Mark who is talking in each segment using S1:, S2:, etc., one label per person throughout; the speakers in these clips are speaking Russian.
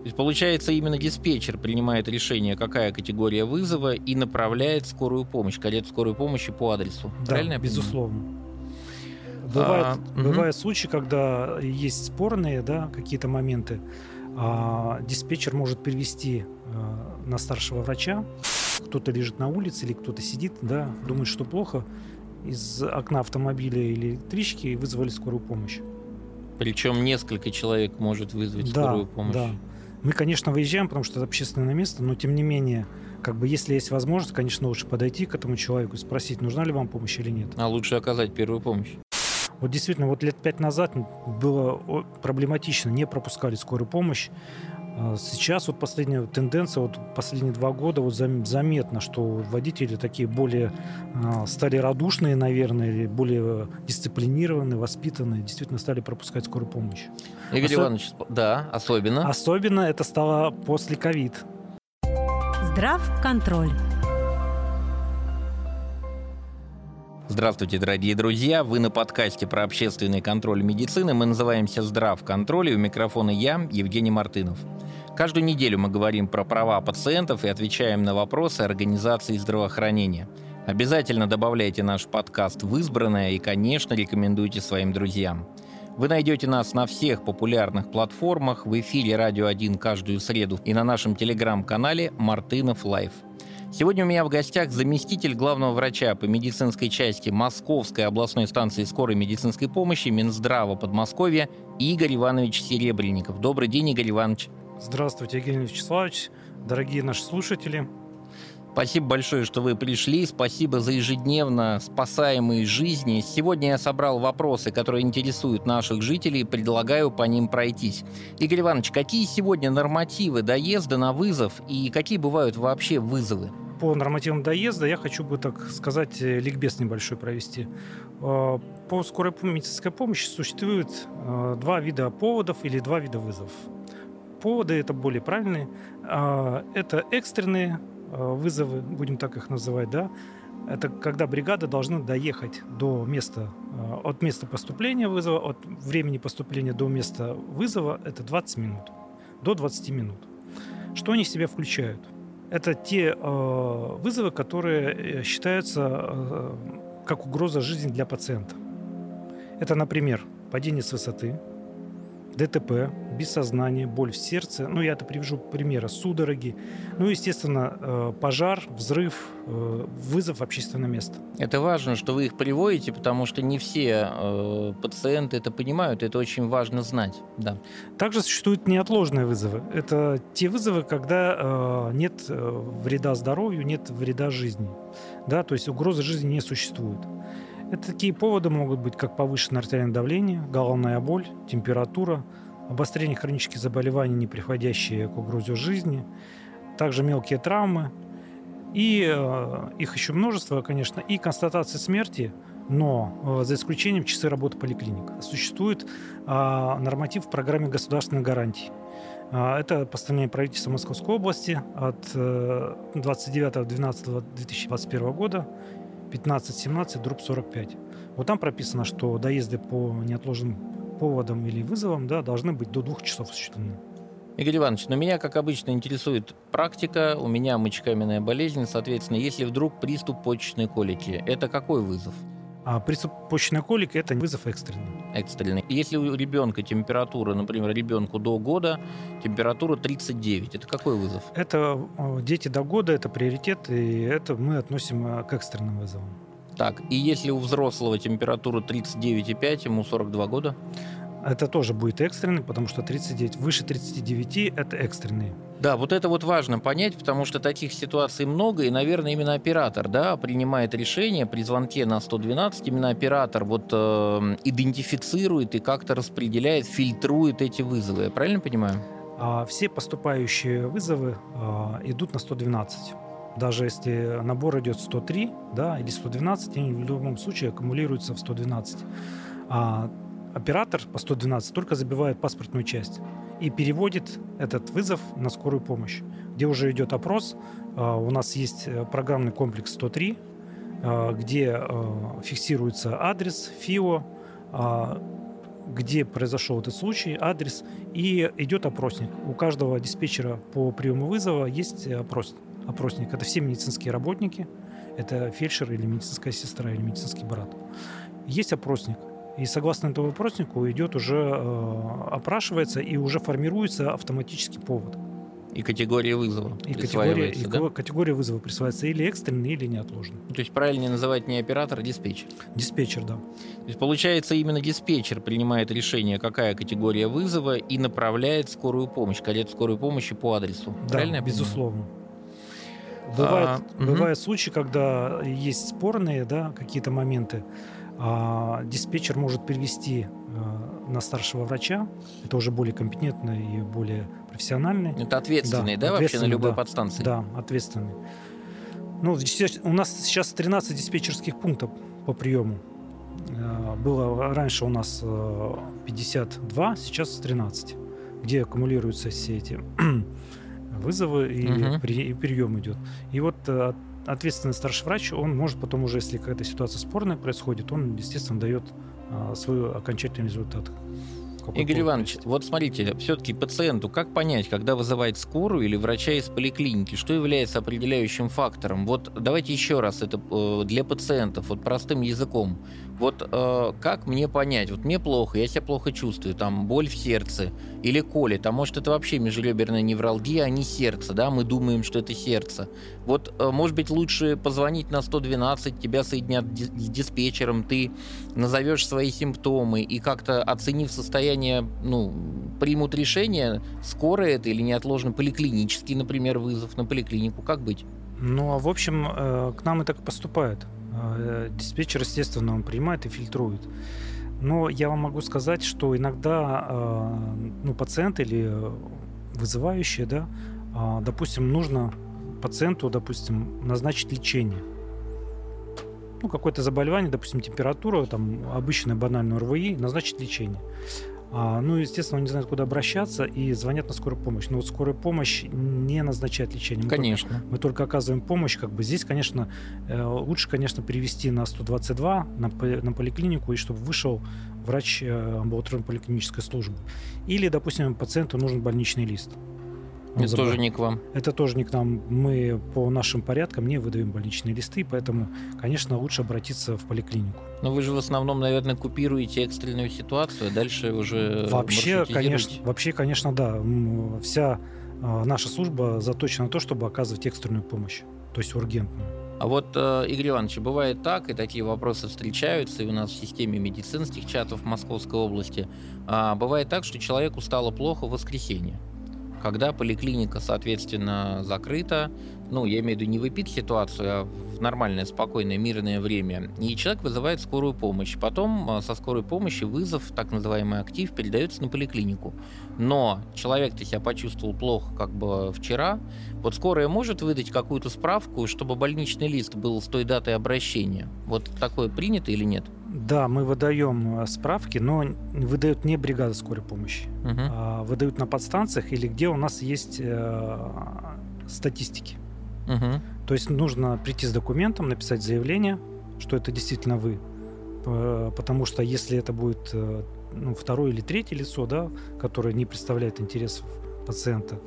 S1: То есть, получается, именно диспетчер принимает решение, какая категория вызова, и направляет скорую помощь, карету скорой помощи по адресу.
S2: Да,
S1: Правильно
S2: безусловно. Бывают,
S1: А,
S2: бывают случаи, когда есть спорные да, какие-то моменты. а диспетчер может перевести а, на старшего врача. Кто-то лежит на улице или кто-то сидит, да, думает, что плохо. Из окна автомобиля или электрички вызвали скорую помощь.
S1: Причем несколько человек может вызвать
S2: Да,
S1: скорую помощь.
S2: да. Мы, конечно, выезжаем, потому что это общественное место, но тем не менее, как бы если есть возможность, конечно, лучше подойти к этому человеку и спросить, нужна ли вам помощь или нет.
S1: А лучше оказать первую помощь.
S2: Вот действительно, вот лет пять назад было проблематично, не пропускали скорую помощь. А Сейчас вот последняя тенденция, вот последние два года вот зам- заметно, что водители такие более а, стали радушные, наверное, или более дисциплинированные, воспитанные, действительно стали пропускать скорую помощь.
S1: Игорь
S2: Осо-
S1: Иванович, да, особенно.
S2: Особенно это стало после ковид.
S3: Здравконтроль.
S1: Здравствуйте, дорогие друзья! Вы на подкасте про общественный контроль медицины. Мы называемся «Здравконтроль», и у микрофона я, Евгений Мартынов. Каждую неделю мы говорим про права пациентов и отвечаем на вопросы организации здравоохранения. Обязательно добавляйте наш подкаст в избранное и, конечно, рекомендуйте своим друзьям. Вы найдете нас на всех популярных платформах, в эфире «Радио 1» каждую среду и на нашем телеграм-канале «Мартынов Live». Сегодня у меня в гостях заместитель главного врача по медицинской части Московской областной станции скорой медицинской помощи Минздрава Подмосковья Игорь Иванович Серебренников. Добрый день, Игорь Иванович.
S2: Здравствуйте, Евгений Вячеславович, дорогие наши слушатели.
S1: Спасибо большое, что вы пришли. Спасибо за ежедневно спасаемые жизни. Сегодня я собрал вопросы, которые интересуют наших жителей, предлагаю по ним пройтись. Игорь Иванович, какие сегодня нормативы доезда на вызов и какие бывают вообще вызовы?
S2: По нормативам доезда я хочу бы, так сказать, э, ликбез небольшой провести. Э, По скорой медицинской помощи существует э, два вида поводов или два вида вызовов. Поводы это более правильные. Это экстренные вызовы, будем так их называть, да. Это когда бригада должна доехать до места, э, от места поступления вызова, от времени поступления до места вызова, это 20 минут, до 20 минут. Что они в себя включают? Это те э, вызовы, которые э, считаются э, как угроза жизни для пациента. Это, например, падение с высоты, ДТП, бессознание, боль в сердце. Ну, я это привожу примеры. Судороги. Ну, естественно, э, пожар, взрыв, э, вызов в общественное место.
S1: Это важно, что вы их приводите, потому что не все э, пациенты это понимают, это очень важно знать. Да.
S2: Также существуют неотложные вызовы. Это те вызовы, когда нет вреда здоровью, нет вреда жизни. Да, то есть угрозы жизни не существует. Это такие поводы могут быть, как повышенное артериальное давление, головная боль, температура, обострение хронических заболеваний, не приходящие к угрозе жизни, также мелкие травмы. И э, их еще множество, конечно, и констатация смерти, но э, за исключением часы работы поликлиник. Существует а, норматив в программе государственной гарантии. А, Это постановление правительства Московской области от э, 29.12.2021 года 1517 дробь 45. Вот там прописано, что доезды по неотложным поводам или вызовам да, должны быть до двух часов осуществлены.
S1: Игорь Иванович, но меня, как обычно, интересует практика. У меня мочекаменная болезнь, соответственно, если вдруг приступ почечной колики, это какой вызов?
S2: А приступ почечной колики – это вызов экстренный.
S1: Экстренный. Если у ребенка температура, например, ребенку до года, температура 39, это какой вызов?
S2: Это дети до года, это приоритет, и это мы относим э, к экстренным вызовам.
S1: Так, и если у взрослого температура 39,5, ему 42 года?
S2: Это тоже будет экстренный, потому что 39, выше 39 – это экстренные.
S1: Да, вот это вот важно понять, потому что таких ситуаций много, и, наверное, именно оператор, да, принимает решение при звонке на 112, именно оператор вот э, идентифицирует и как-то распределяет, фильтрует эти вызовы. Я правильно понимаю?
S2: А все поступающие вызовы а, идут на 112. Даже если набор идет 103 да, или 112, они в любом случае аккумулируются в 112. А оператор по 112 только забивает паспортную часть и переводит этот вызов на скорую помощь, где уже идет опрос. А, У нас есть э, программный комплекс 103, а, где а, фиксируется адрес, ФИО, а, где произошел этот случай, адрес, и идет опросник. У каждого диспетчера по приему вызова есть опрос, опросник. Это все медицинские работники, это фельдшер или медицинская сестра или медицинский брат. Есть опросник. И согласно этому опроснику идет уже э, опрашивается и уже формируется автоматический повод.
S1: И категория вызова
S2: и категория, и да? категория вызова присваивается или экстренный, или неотложный.
S1: То есть правильнее называть не оператор, а диспетчер?
S2: Диспетчер, да.
S1: То есть получается именно диспетчер принимает решение, какая категория вызова и направляет скорую помощь, карету скорой помощи по адресу.
S2: Да, Правильно безусловно. Бывает, а, бывают угу. случаи, когда есть спорные да, какие-то моменты, а диспетчер может перевести а, на старшего врача. Это уже более компетентный и более профессиональный.
S1: Это ответственный, да, да вообще на любой
S2: да,
S1: подстанции?
S2: Да, ответственный. Ну, у нас сейчас 13 диспетчерских пунктов по приему. А, было раньше у нас 52, сейчас 13, где аккумулируются все эти вызовы и, угу. при, и прием идет. И вот э, ответственный старший врач, он может потом уже, если какая-то ситуация спорная происходит, он, естественно, дает а, свой окончательный результат.
S1: Игорь Иванович, вот смотрите, все-таки пациенту как понять, когда вызывать скорую или врача из поликлиники, что является определяющим фактором? Вот давайте еще раз это э, для пациентов, вот простым языком. Вот э, как мне понять, вот мне плохо, я себя плохо чувствую, там боль в сердце или колет, а может это вообще межреберная невралгия, а не сердце, да, мы думаем, что это сердце. Вот, э, может быть, лучше позвонить на 112, тебя соединят с диспетчером, ты назовешь свои симптомы и как-то оценив состояние, ну, примут решение, скоро это или неотложно поликлинический, например, вызов на поликлинику, как быть?
S2: Ну, а в общем, э, к нам и так поступает. Э, диспетчер, естественно, он принимает и фильтрует. Но я вам могу сказать, что иногда э, ну, пациент или вызывающий, да, а, допустим, нужно пациенту, допустим, назначить лечение. Ну, какое-то заболевание, допустим, температура, там, обычное банальное РВИ, назначить лечение. А, ну, естественно, он не знает, куда обращаться, и звонят на скорую помощь. Но вот скорая помощь не назначает лечение.
S1: Мы конечно.
S2: Только, мы только оказываем помощь. Как бы здесь, конечно, э, лучше, конечно, перевести на 122, на, на поликлинику, и чтобы вышел врач э, амбулаторной поликлинической службы. Или, допустим, пациенту нужен больничный лист.
S1: Это забрал. тоже не к вам.
S2: Это тоже не к нам. Мы по нашим порядкам не выдаем больничные листы, поэтому, конечно, лучше обратиться в поликлинику.
S1: Но вы же в основном, наверное, купируете экстренную ситуацию, а дальше уже
S2: вообще, конечно, вообще, конечно, да. Вся а, наша служба заточена на то, чтобы оказывать экстренную помощь, то есть ургентную.
S1: А вот, э, Игорь Иванович, бывает так, и такие вопросы встречаются и у нас в системе медицинских чатов Московской области. А бывает так, что человеку стало плохо в воскресенье когда поликлиника, соответственно, закрыта, ну, я имею в виду не в эпид-ситуацию, а в нормальное, спокойное, мирное время, и человек вызывает скорую помощь. Потом а, со скорой помощи вызов, так называемый актив, передается на поликлинику. Но человек-то себя почувствовал плохо как бы вчера. Вот скорая может выдать какую-то справку, чтобы больничный лист был с той датой обращения. Вот такое принято или нет?
S2: Да, мы выдаем э, справки, но выдают не бригада скорой помощи. Угу. А выдают на подстанциях или где у нас есть э, статистики. Угу. То есть нужно прийти с документом, написать заявление, что это действительно вы. Потому что если это будет э, ну, второе или третье лицо, да, которое не представляет интересов пациента,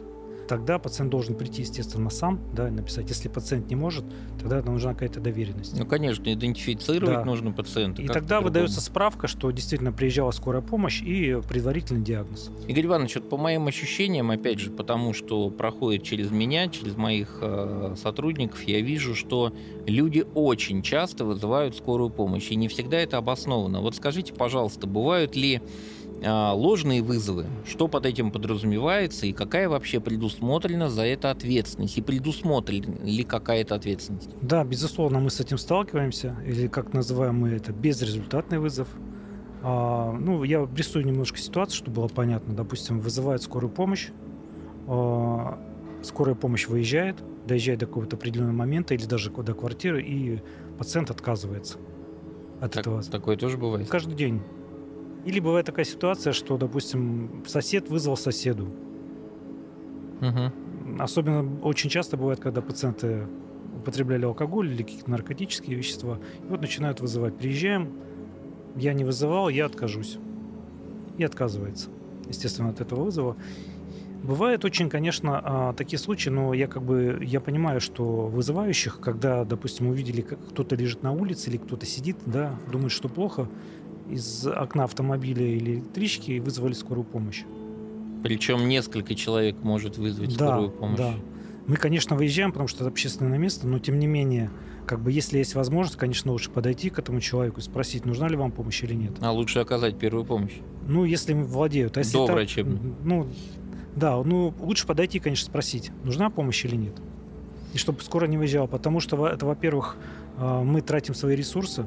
S2: тогда пациент должен прийти, естественно, сам, да, и написать. Если пациент не может, тогда нужна какая-то доверенность.
S1: Ну, конечно, идентифицировать да. нужно пациента.
S2: И тогда выдается справка, что действительно приезжала скорая помощь и предварительный диагноз.
S1: Игорь Иванович, вот по моим ощущениям, опять же, потому что проходит через меня, через моих э, сотрудников, я вижу, что люди очень часто вызывают скорую помощь, и не всегда это обосновано. Вот скажите, пожалуйста, бывают ли ложные вызовы. Что под этим подразумевается и какая вообще предусмотрена за это ответственность? И предусмотрена ли какая-то ответственность?
S2: Да, безусловно, мы с этим сталкиваемся, или как называем мы это, безрезультатный вызов. А, ну, я рисую немножко ситуацию, чтобы было понятно. Допустим, вызывают скорую помощь, а, скорая помощь выезжает, доезжает до какого-то определенного момента или даже до квартиры, и пациент отказывается от так, этого.
S1: Такое тоже бывает?
S2: Каждый день. Или бывает такая ситуация, что, допустим, сосед вызвал соседу. Угу. Особенно очень часто бывает, когда пациенты употребляли алкоголь или какие-то наркотические вещества. И вот начинают вызывать. Приезжаем, я не вызывал, я откажусь. и отказывается, естественно, от этого вызова. Бывают очень, конечно, а, такие случаи, но я как бы я понимаю, что вызывающих, когда, допустим, увидели, как кто-то лежит на улице или кто-то сидит, да, думают, что плохо, из окна автомобиля или электрички вызвали скорую помощь.
S1: Причем несколько человек может вызвать да, скорую помощь.
S2: Да. Мы, конечно, выезжаем, потому что это общественное место, но тем не менее, как бы если есть возможность, конечно, лучше подойти к этому человеку и спросить, нужна ли вам помощь или нет.
S1: А лучше оказать первую помощь.
S2: Ну, если владеют. А если
S1: До врачебной.
S2: Ну, да, ну лучше подойти, конечно, спросить, нужна помощь или нет. И чтобы скоро не выезжал, потому что это, во-первых, а, мы тратим свои ресурсы,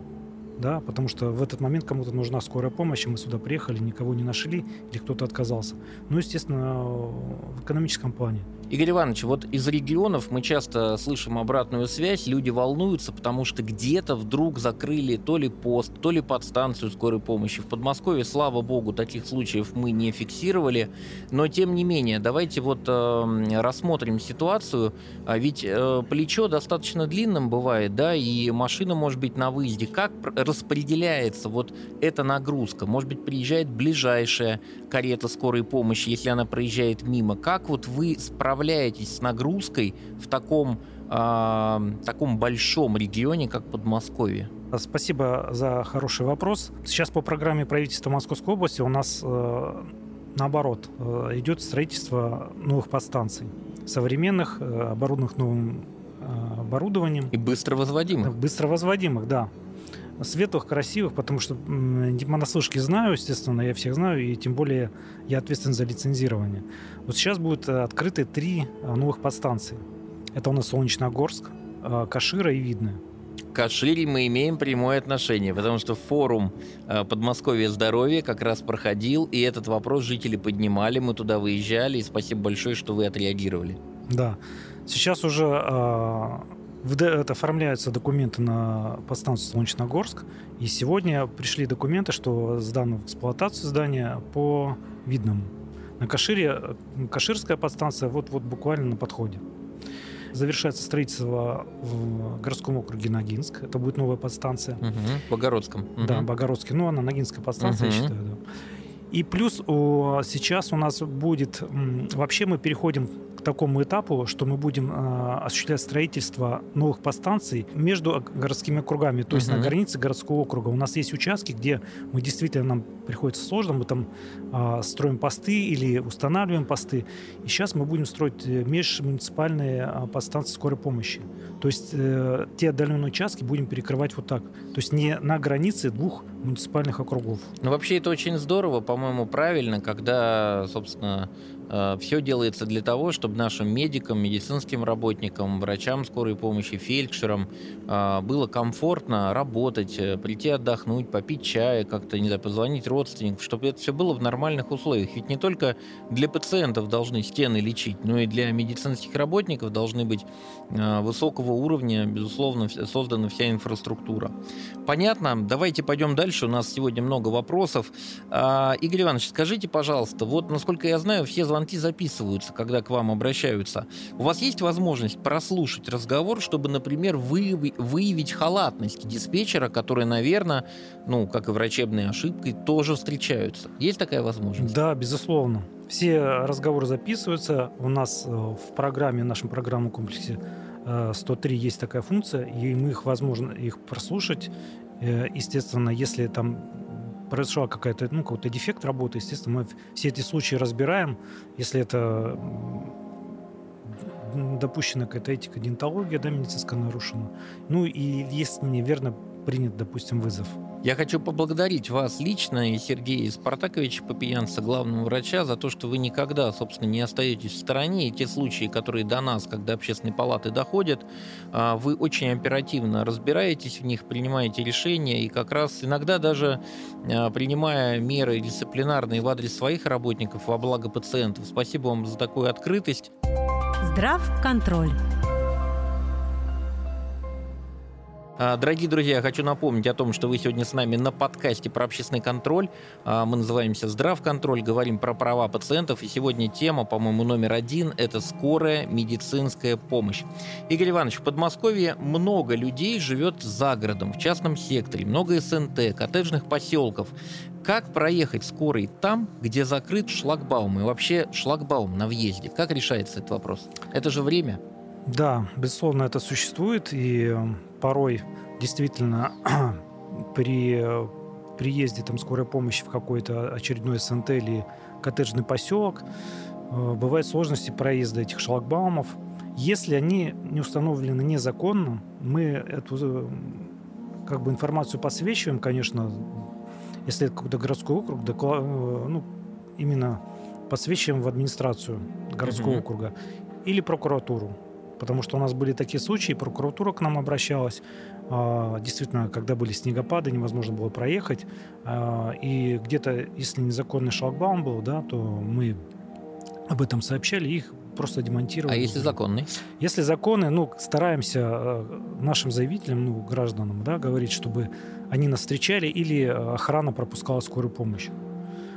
S2: да, потому что в этот момент кому-то нужна скорая помощь, и мы сюда приехали, никого не нашли, или кто-то отказался. Ну, естественно, в экономическом плане.
S1: Игорь Иванович, вот из регионов мы часто слышим обратную связь, люди волнуются, потому что где-то вдруг закрыли то ли пост, то ли подстанцию скорой помощи. В Подмосковье, слава богу, таких случаев мы не фиксировали, но тем не менее, давайте вот э, рассмотрим ситуацию, а ведь э, плечо достаточно длинным бывает, да, и машина может быть на выезде. Как распределяется вот эта нагрузка? Может быть, приезжает ближайшая карета скорой помощи, если она проезжает мимо. Как вот вы справляетесь справляетесь с нагрузкой в таком, э, таком большом регионе, как Подмосковье?
S2: Спасибо за хороший вопрос. Сейчас по программе правительства Московской области у нас э, наоборот э, идет строительство новых подстанций современных, э, оборудованных новым э, оборудованием.
S1: И быстро возводимых.
S2: Быстро возводимых, да светлых, красивых, потому что монослышки знаю, естественно, я всех знаю, и тем более я ответственен за лицензирование. Вот сейчас будут э, открыты три э, новых подстанции. Это у нас Солнечногорск, э, Кашира и Видное.
S1: К Кашире мы имеем прямое отношение, потому что форум Подмосковья здоровья как раз проходил, и этот вопрос жители поднимали, мы туда выезжали, и спасибо большое, что вы отреагировали.
S2: Да. Сейчас уже это оформляются документы на подстанцию Солнечногорск, и сегодня пришли документы, что сдано в эксплуатацию здания по видному. На Кашире, Каширская подстанция вот-вот буквально на подходе. Завершается строительство в городском округе Ногинск. Это будет новая подстанция. Угу,
S1: в Богородском. Угу.
S2: Да, Богородский. Ну, она Ногинская подстанция, угу. я считаю, да. И плюс о, сейчас у нас будет... Вообще мы переходим такому этапу, что мы будем э, осуществлять строительство новых подстанций между городскими округами, то есть uh-huh. на границе городского округа. У нас есть участки, где мы действительно нам приходится сложно, мы там э, строим посты или устанавливаем посты. И сейчас мы будем строить э, межмуниципальные э, подстанции скорой помощи. То есть э, те отдаленные участки будем перекрывать вот так. То есть не на границе двух муниципальных округов.
S1: Ну, вообще это очень здорово, по-моему, правильно, когда, собственно, Э, Все делается для того, чтобы нашим медикам, медицинским работникам, врачам скорой помощи, фельдшерам э, было комфортно работать, э, прийти отдохнуть, попить чая, как-то, не знаю, позвонить родственникам, чтобы это все было в нормальных условиях. Ведь не только для пациентов должны стены лечить, но и для медицинских работников должны быть высокого уровня, безусловно, создана вся инфраструктура. Понятно? Давайте пойдем дальше. У нас сегодня много вопросов. А, Игорь Иванович, скажите, пожалуйста, вот, насколько я знаю, все звонки записываются, когда к вам обращаются. У вас есть возможность прослушать разговор, чтобы, например, выявить халатность диспетчера, которые, наверное, ну, как и врачебные ошибки, тоже встречаются. Есть такая возможность?
S2: Да, безусловно. Все разговоры записываются. У нас э, в программе, в нашем программном комплексе 103 э, есть такая функция, и мы их возможно их прослушать. Э, естественно, если там произошла какая-то, ну, какой-то дефект работы, естественно, мы все эти случаи разбираем. Если это допущена какая-то этика, диентология, да, медицинская нарушена. Ну и если неверно принят, допустим, вызов.
S1: Я хочу поблагодарить вас лично и Сергея Спартаковича Попиянца, главного врача, за то, что вы никогда, собственно, не остаетесь в стороне. И те случаи, которые до нас, когда общественные палаты доходят, а, вы очень оперативно разбираетесь в них, принимаете решения и как раз иногда даже а, принимая меры дисциплинарные в адрес своих работников во благо пациентов. Спасибо вам за такую открытость.
S3: Здрав
S1: дорогие друзья, хочу напомнить о том, что вы сегодня с нами на подкасте про общественный контроль. А, мы называемся «Здравконтроль», говорим про права пациентов. И сегодня тема, по-моему, номер один – это скорая медицинская помощь. Игорь Иванович, в Подмосковье много людей живет за городом, в частном секторе, много СНТ, коттеджных поселков. Как проехать скорой там, где закрыт шлагбаум? И вообще шлагбаум на въезде? Как решается этот вопрос? Это же время.
S2: Да, безусловно, это существует, и порой действительно при э, приезде там, скорой помощи в какой-то очередной СНТ или коттеджный поселок э, бывают сложности проезда этих шлагбаумов. Если они не установлены незаконно, мы эту как бы информацию посвящаем, конечно, если это какой-то городской округ, доклад, ну, именно посвящаем в администрацию городского mm-hmm. округа или прокуратуру потому что у нас были такие случаи, прокуратура к нам обращалась. А, действительно, когда были снегопады, невозможно было проехать. А, и где-то, если незаконный шлагбаум был, да, то мы об этом сообщали, их просто демонтировали.
S1: А если законный?
S2: Если законный, ну, стараемся э, нашим заявителям, ну, гражданам, да, говорить, чтобы они нас встречали или охрана пропускала скорую помощь.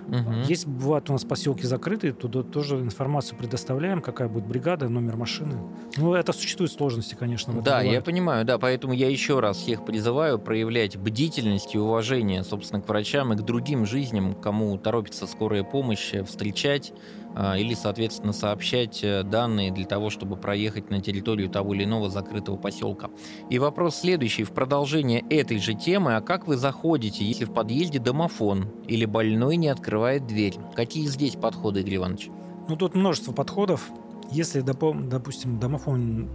S2: Угу. Есть, бывают у нас поселки закрытые, туда тоже информацию предоставляем, какая будет бригада, номер машины. Ну, это существует сложности, конечно.
S1: Да, я понимаю, да, поэтому я еще раз всех призываю проявлять бдительность и уважение, собственно, к врачам и к другим жизням, кому торопится скорая помощь, встречать а, или, соответственно, сообщать э, данные для того, чтобы проехать на территорию того или иного закрытого поселка. И вопрос следующий, в продолжение этой же темы, а как вы заходите, если в подъезде домофон или больной не открывает дверь? Какие здесь подходы, Игорь Иванович?
S2: Ну, тут множество подходов. Если, допустим, домофон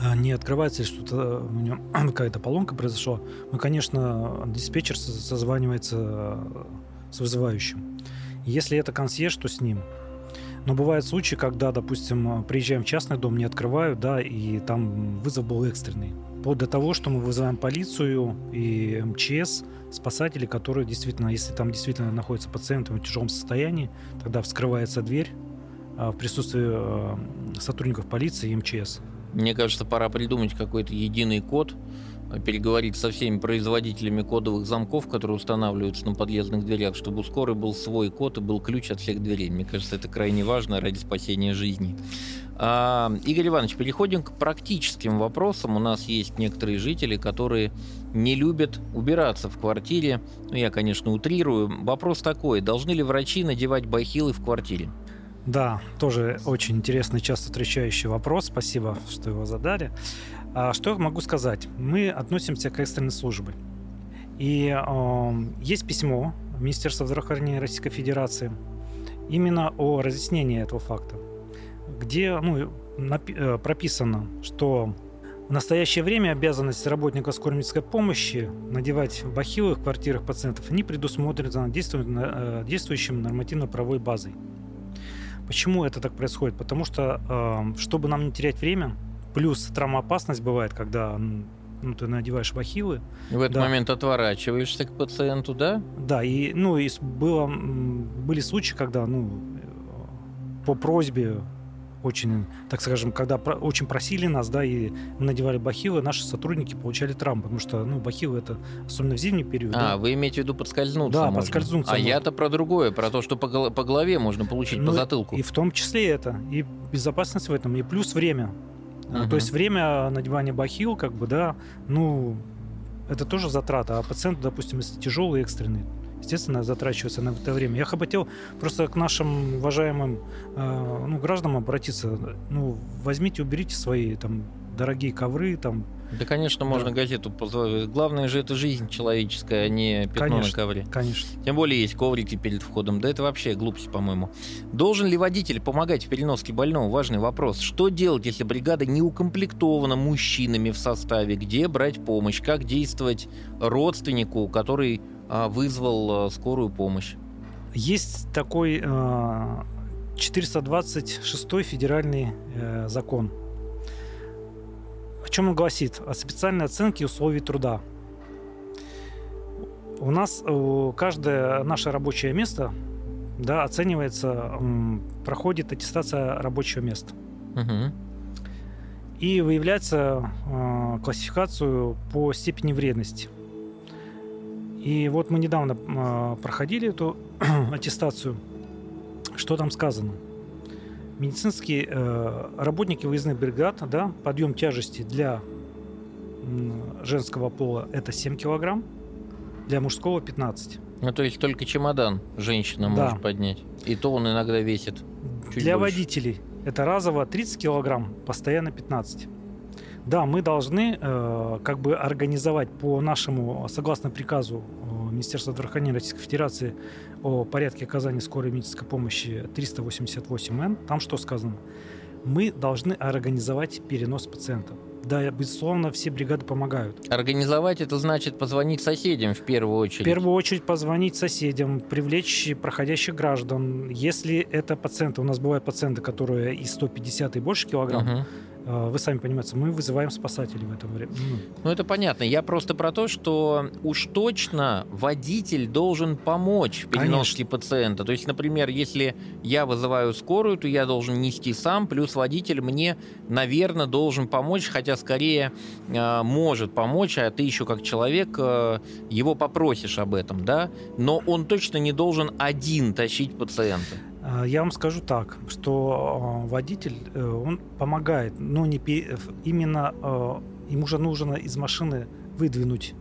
S2: а, не открывается, или что-то у него какая-то поломка произошла, мы, конечно, диспетчер созванивается с вызывающим. Если это консьерж, то с ним. Но бывают случаи, когда, допустим, приезжаем в частный дом, не открывают, да, и там вызов был экстренный. Вплоть до того, что мы вызываем полицию и МЧС, спасатели, которые действительно, если там действительно находится пациент в тяжелом состоянии, тогда вскрывается дверь а, в присутствии а, сотрудников полиции и МЧС.
S1: Мне кажется, пора придумать какой-то единый код, переговорить со всеми производителями кодовых замков, которые устанавливаются на подъездных дверях, чтобы у скорой был свой код и был ключ от всех дверей. Мне кажется, это крайне важно ради спасения жизни. А, Игорь Иванович, переходим к практическим вопросам. У нас есть некоторые жители, которые не любят убираться в квартире. Ну, я, конечно, утрирую. Вопрос такой, должны ли врачи надевать бахилы в квартире?
S2: Да, тоже очень интересный, часто встречающий вопрос. Спасибо, что его задали. А что я могу сказать? Мы относимся к экстренной службе. И э, есть письмо Министерства здравоохранения Российской Федерации именно о разъяснении этого факта, где ну, напи- э, прописано, что в настоящее время обязанность работника скорой медицинской помощи надевать бахилы в квартирах пациентов не предусмотрена э, действующим нормативно-правовой базой. Почему это так происходит? Потому что, чтобы нам не терять время, Плюс травмоопасность бывает, когда ну, ты надеваешь бахилы.
S1: В этот да. момент отворачиваешься к пациенту, да?
S2: Да, и, ну, и было, были случаи, когда, ну, по просьбе очень, так скажем, когда про, очень просили нас, да, и мы надевали бахилы, наши сотрудники получали травмы, потому что, ну, бахилы это, особенно в зимний период.
S1: А, да. вы имеете в виду подскользнуться
S2: Да,
S1: можно.
S2: подскользнуться.
S1: А я-то про другое, про то, что по, по голове можно получить, ну, по затылку.
S2: И в том числе это, и безопасность в этом, и плюс время. Uh-huh. То есть время надевания бахил, как бы, да, ну, это тоже затрата. А пациент, допустим, если тяжелый, экстренный, естественно, затрачивается на это время. Я хотел просто к нашим уважаемым э, ну, гражданам обратиться. Ну, возьмите, уберите свои там дорогие ковры, там,
S1: да, конечно, можно да. газету позволить. Главное же это жизнь человеческая, а не пятно
S2: конечно,
S1: на ковре.
S2: Конечно.
S1: Тем более есть коврики перед входом. Да это вообще глупость, по-моему. Должен ли водитель помогать в переноске больного? Важный вопрос. Что делать, если бригада не укомплектована мужчинами в составе? Где брать помощь? Как действовать родственнику, который а, вызвал а, скорую помощь?
S2: Есть такой а, 426 федеральный э, закон о чем он гласит? О специальной оценке условий труда. У нас каждое наше рабочее место да, оценивается, проходит аттестация рабочего места. Угу. и выявляется э, классификацию по степени вредности. И вот мы недавно э, проходили эту аттестацию. Что там сказано? Медицинские э, работники выездных бригад, да, подъем тяжести для женского пола это 7 килограмм, для мужского 15.
S1: Ну, то есть только чемодан женщина
S2: Да.
S1: может поднять. И то он иногда весит чуть
S2: Для
S1: больше.
S2: водителей это разово 30 килограмм, постоянно 15. Да, мы должны э, как бы организовать по нашему, согласно приказу э, Министерства здравоохранения Российской Федерации о порядке оказания скорой медицинской помощи 388Н, там что сказано? Мы должны организовать перенос пациента. Да, безусловно, все бригады помогают.
S1: Организовать это значит позвонить соседям в первую очередь.
S2: В первую очередь позвонить соседям, привлечь проходящих граждан. Если это пациенты, у нас бывают пациенты, которые и 150 и больше килограмм,
S1: Мгм.
S2: Э, вы сами понимаете, мы вызываем спасателей в это время. Ну,
S1: Ну, это понятно. Я просто про то, что уж точно водитель должен помочь в переноске пациента. То есть, например, если я вызываю скорую, то я должен нести сам, плюс водитель мне, наверное, должен помочь, хотя скорее э, может помочь, а ты еще как человек э, его попросишь об этом, да? Но он точно не должен один тащить пациента.
S2: А, Я вам скажу так, что э, водитель, э, он помогает, но не в- именно э, ему же нужно из машины выдвинуть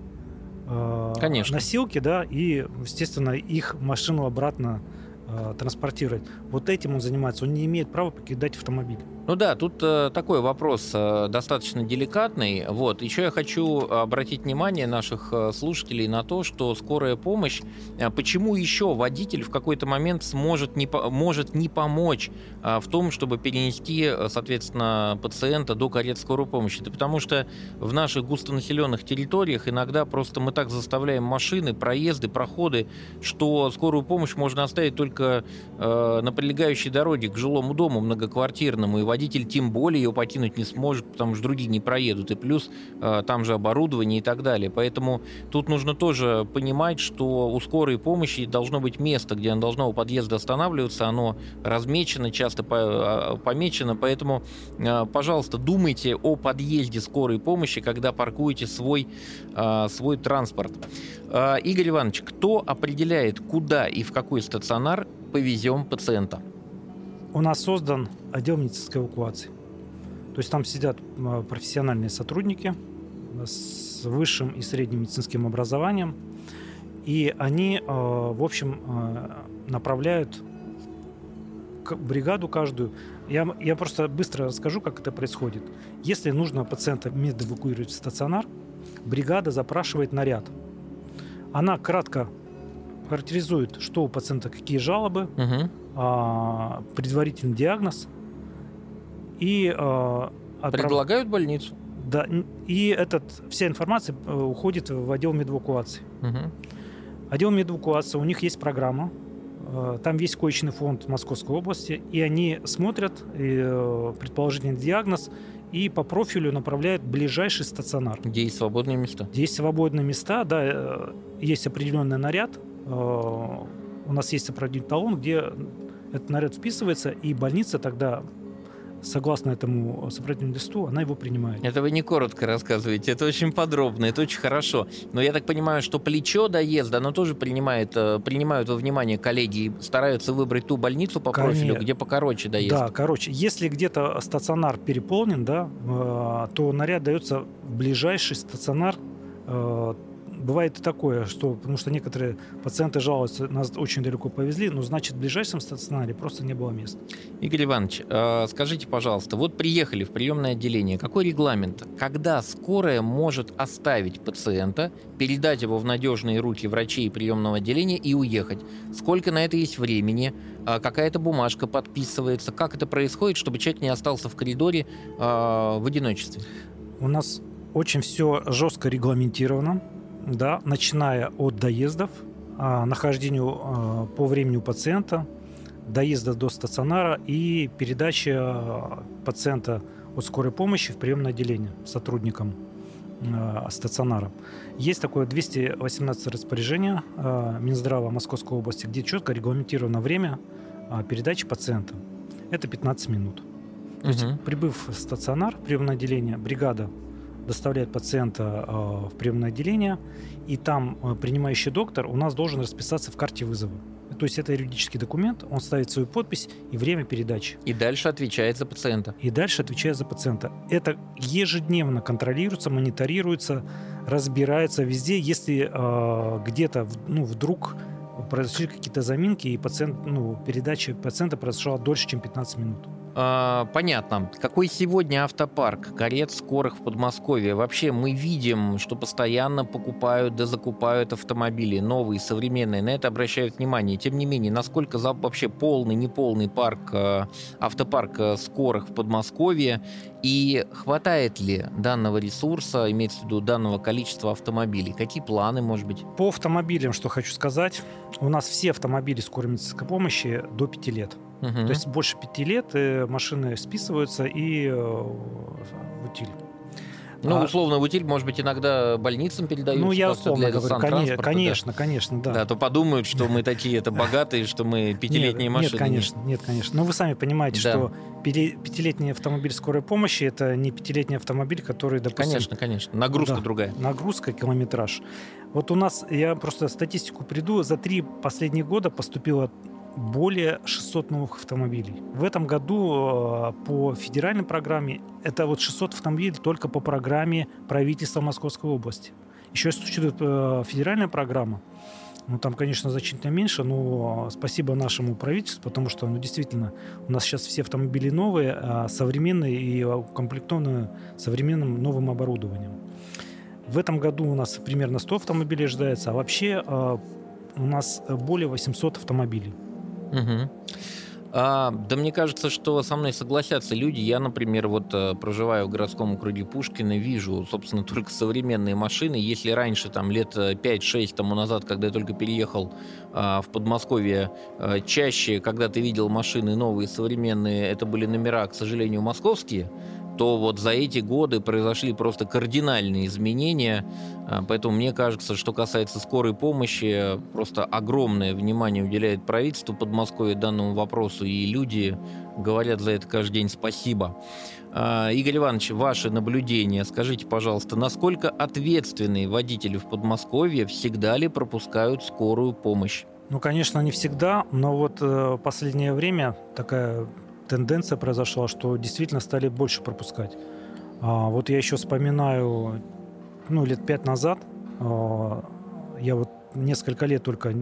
S2: э,
S1: Конечно.
S2: носилки, да, и, естественно, их машину обратно э, транспортировать. Вот этим он занимается. Он не имеет права покидать автомобиль.
S1: Ну да, тут э, такой вопрос э, достаточно деликатный. Вот. Еще я хочу обратить внимание наших э, слушателей на то, что скорая помощь, э, почему еще водитель в какой-то момент сможет не, по- может не помочь э, в том, чтобы перенести, э, соответственно, пациента до карет скорой помощи. Это потому что в наших густонаселенных территориях иногда просто мы так заставляем машины, проезды, проходы, что скорую помощь можно оставить только э, на прилегающей дороге к жилому дому многоквартирному, и водитель тем более ее покинуть не сможет, потому что другие не проедут, и плюс э, там же оборудование и так далее. Поэтому тут нужно тоже понимать, что у скорой помощи должно быть место, где она должна у подъезда останавливаться, оно размечено, часто а, помечено, поэтому, э, пожалуйста, думайте о подъезде скорой помощи, когда паркуете свой, э, свой транспорт. Игорь Иванович, кто определяет, куда и в какой стационар повезем пациента?
S2: У нас создан отдел медицинской эвакуации. То есть там сидят э, профессиональные сотрудники с высшим и средним медицинским образованием, и они, э, в общем, э, направляют бригаду каждую. Я, я просто быстро расскажу, как это происходит. Если нужно пациента медэвакуировать в стационар, бригада запрашивает наряд. Она кратко характеризует, что у пациента, какие жалобы, а, предварительный диагноз и а, отправ-
S1: Предлагают больницу.
S2: да, и этот, вся информация э, уходит в отдел медэвакуации.
S1: Мгм.
S2: Отдел медэвакуации, у них есть программа, э, там весь коечный фонд Московской области, и они смотрят э, предположительный диагноз и по профилю направляют ближайший стационар.
S1: Где есть свободные места.
S2: Где есть свободные места, да, есть определенный наряд, у нас есть определенный талон, где этот наряд вписывается, и больница тогда, согласно этому сопроводительному листу, она его принимает.
S1: Это вы не коротко рассказываете, это очень подробно, это очень хорошо. Но я так понимаю, что плечо доезда, оно тоже принимает, э, принимают во внимание коллеги и стараются выбрать ту больницу по профилю,
S2: Конечно.
S1: где покороче доезд.
S2: Да, короче, если где-то стационар переполнен, да, э, то наряд дается в ближайший стационар. Э, Бывает и такое, что потому что некоторые пациенты жалуются, нас очень далеко повезли, но значит в ближайшем стационаре просто не было места.
S1: Игорь Иванович, э, скажите, пожалуйста, вот приехали в приемное отделение, какой регламент? Когда скорая может оставить пациента, передать его в надежные руки врачей приемного отделения и уехать? Сколько на это есть времени? А Какая-то бумажка подписывается? Как это происходит, чтобы человек не остался в коридоре э, в одиночестве?
S2: У нас очень все жестко регламентировано, да, начиная от доездов, а, нахождению а, по времени у пациента, доезда до стационара и передачи а, пациента от скорой помощи в приемное отделение сотрудникам стационара. Есть такое 218 распоряжение Минздрава Московской области, где четко регламентировано время передачи пациента. Это 15 минут. То есть, прибыв в стационар, приемное отделение, бригада доставляет пациента э, в приемное отделение, и там э, принимающий доктор у нас должен расписаться в карте вызова. То есть это юридический документ, он ставит свою подпись и время передачи.
S1: И дальше отвечает за пациента.
S2: И дальше отвечает за пациента. Это ежедневно контролируется, мониторируется, разбирается везде. Если э, где-то ну, вдруг произошли какие-то заминки, и пациент, ну, передача пациента произошла дольше, чем 15 минут.
S1: А, понятно. Какой сегодня автопарк карет скорых в Подмосковье? Вообще мы видим, что постоянно покупают да закупают автомобили новые, современные. На это обращают внимание. Тем не менее, насколько за вообще полный, неполный парк, э, автопарк э, скорых в Подмосковье? И хватает ли данного ресурса, имеется в виду данного количества автомобилей? Какие планы, может быть?
S2: По автомобилям, что хочу сказать. У нас все автомобили скорой медицинской помощи до 5 лет. Угу. То есть больше пяти лет э, машины списываются и э, в утиль.
S1: Ну, а, условно, в утиль, может быть, иногда больницам передают.
S2: Ну, я условно говорю, конечно, конечно, конечно, да.
S1: Да, то подумают, что мы такие это богатые, что мы пятилетние машины.
S2: Нет, конечно, нет, конечно. Но вы сами понимаете, что пятилетний автомобиль скорой помощи это не пятилетний автомобиль, который, допустим...
S1: Конечно, конечно. Нагрузка другая.
S2: Нагрузка, километраж. Вот у нас, я просто статистику приду, за три последних года поступило более 600 новых автомобилей. В этом году э, по федеральной программе это вот 600 автомобилей только по программе правительства Московской области. Еще существует э, федеральная программа, ну, там, конечно, значительно меньше, но спасибо нашему правительству, потому что, ну, действительно, у нас сейчас все автомобили новые, а современные и укомплектованы современным новым оборудованием. В этом году у нас примерно 100 автомобилей ожидается, а вообще э, у нас более 800 автомобилей.
S1: Угу. А, да мне кажется, что со мной согласятся люди. Я, например, вот э, проживаю в городском округе Пушкина, вижу, собственно, только современные машины. Если раньше, там, лет 5-6 э, тому назад, когда я только переехал а, в Подмосковье, а, чаще, когда ты видел машины новые, современные, это были номера, к сожалению, московские, то вот за эти годы произошли просто кардинальные изменения. А, поэтому мне кажется, что касается скорой помощи, просто огромное внимание уделяет правительство Подмосковья данному вопросу, и люди говорят за это каждый день спасибо. А, Игорь Иванович, ваши наблюдения, скажите, пожалуйста, насколько ответственные водители в Подмосковье всегда ли пропускают скорую помощь?
S2: Ну, конечно, не всегда, но вот э, последнее время такая тенденция произошла, что действительно стали больше пропускать. А, вот я еще вспоминаю, ну, лет пять назад, а, я вот несколько лет только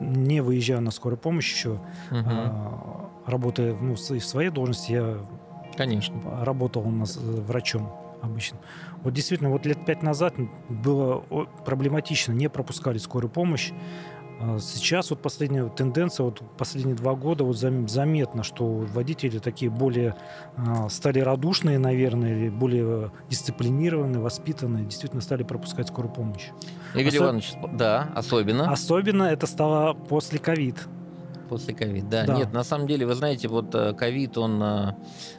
S2: не выезжаю на скорую помощь еще, угу. а, работая ну, в своей должности, я
S1: Конечно.
S2: работал у нас э, врачом обычно. Вот действительно, вот лет пять назад было проблематично, не пропускали скорую помощь. А сейчас вот последняя тенденция, вот последние два года вот заметно, что водители такие более а, стали радушные, наверное, или более дисциплинированные, воспитанные, действительно стали пропускать скорую помощь.
S1: Игорь Особ... Иванович, да, особенно.
S2: Особенно это стало после ковид.
S1: После ковид, да. да. Нет, на самом деле, вы знаете, вот э, ковид, он, э,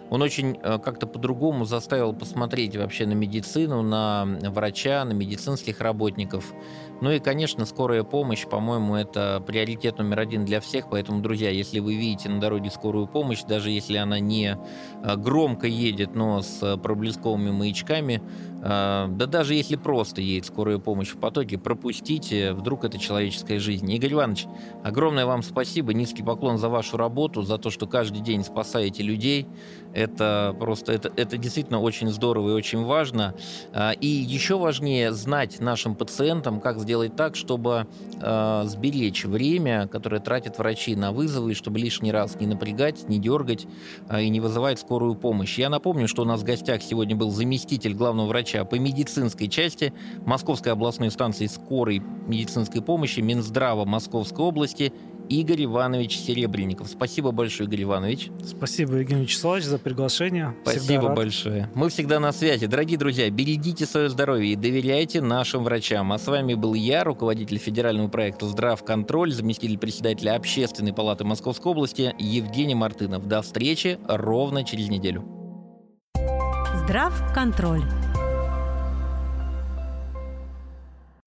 S1: он очень э, как-то по-другому заставил посмотреть вообще на медицину, на врача, на медицинских работников. Ну и, конечно, скорая помощь, по-моему, это приоритет номер один для всех. Поэтому, друзья, если вы видите на дороге скорую помощь, даже если она не э, громко едет, но с проблесковыми маячками, э, да даже если просто едет скорая помощь в потоке, пропустите, вдруг это человеческая жизнь. Игорь Иванович, огромное вам спасибо, низкий поклон за вашу работу, за то, что каждый день спасаете людей. Это просто, это, это действительно очень здорово и очень важно. А, и еще важнее знать нашим пациентам, как сделать так, чтобы э, сберечь время, которое тратят врачи на вызовы, чтобы лишний раз не напрягать, не дергать э, и не вызывать скорую помощь. Я напомню, что у нас в гостях сегодня был заместитель главного врача по медицинской части Московской областной станции скорой медицинской помощи Минздрава Московской области Игорь Иванович Серебренников. Спасибо большое, Игорь Иванович.
S2: Спасибо, Евгений Вячеславович, за приглашение.
S1: Спасибо большое. Мы всегда на связи. Дорогие друзья, берегите свое здоровье и доверяйте нашим врачам. А с вами был я, руководитель федерального проекта «Здравконтроль», заместитель председателя Общественной палаты Московской области Евгений Мартынов. До встречи ровно через неделю.
S3: Здравконтроль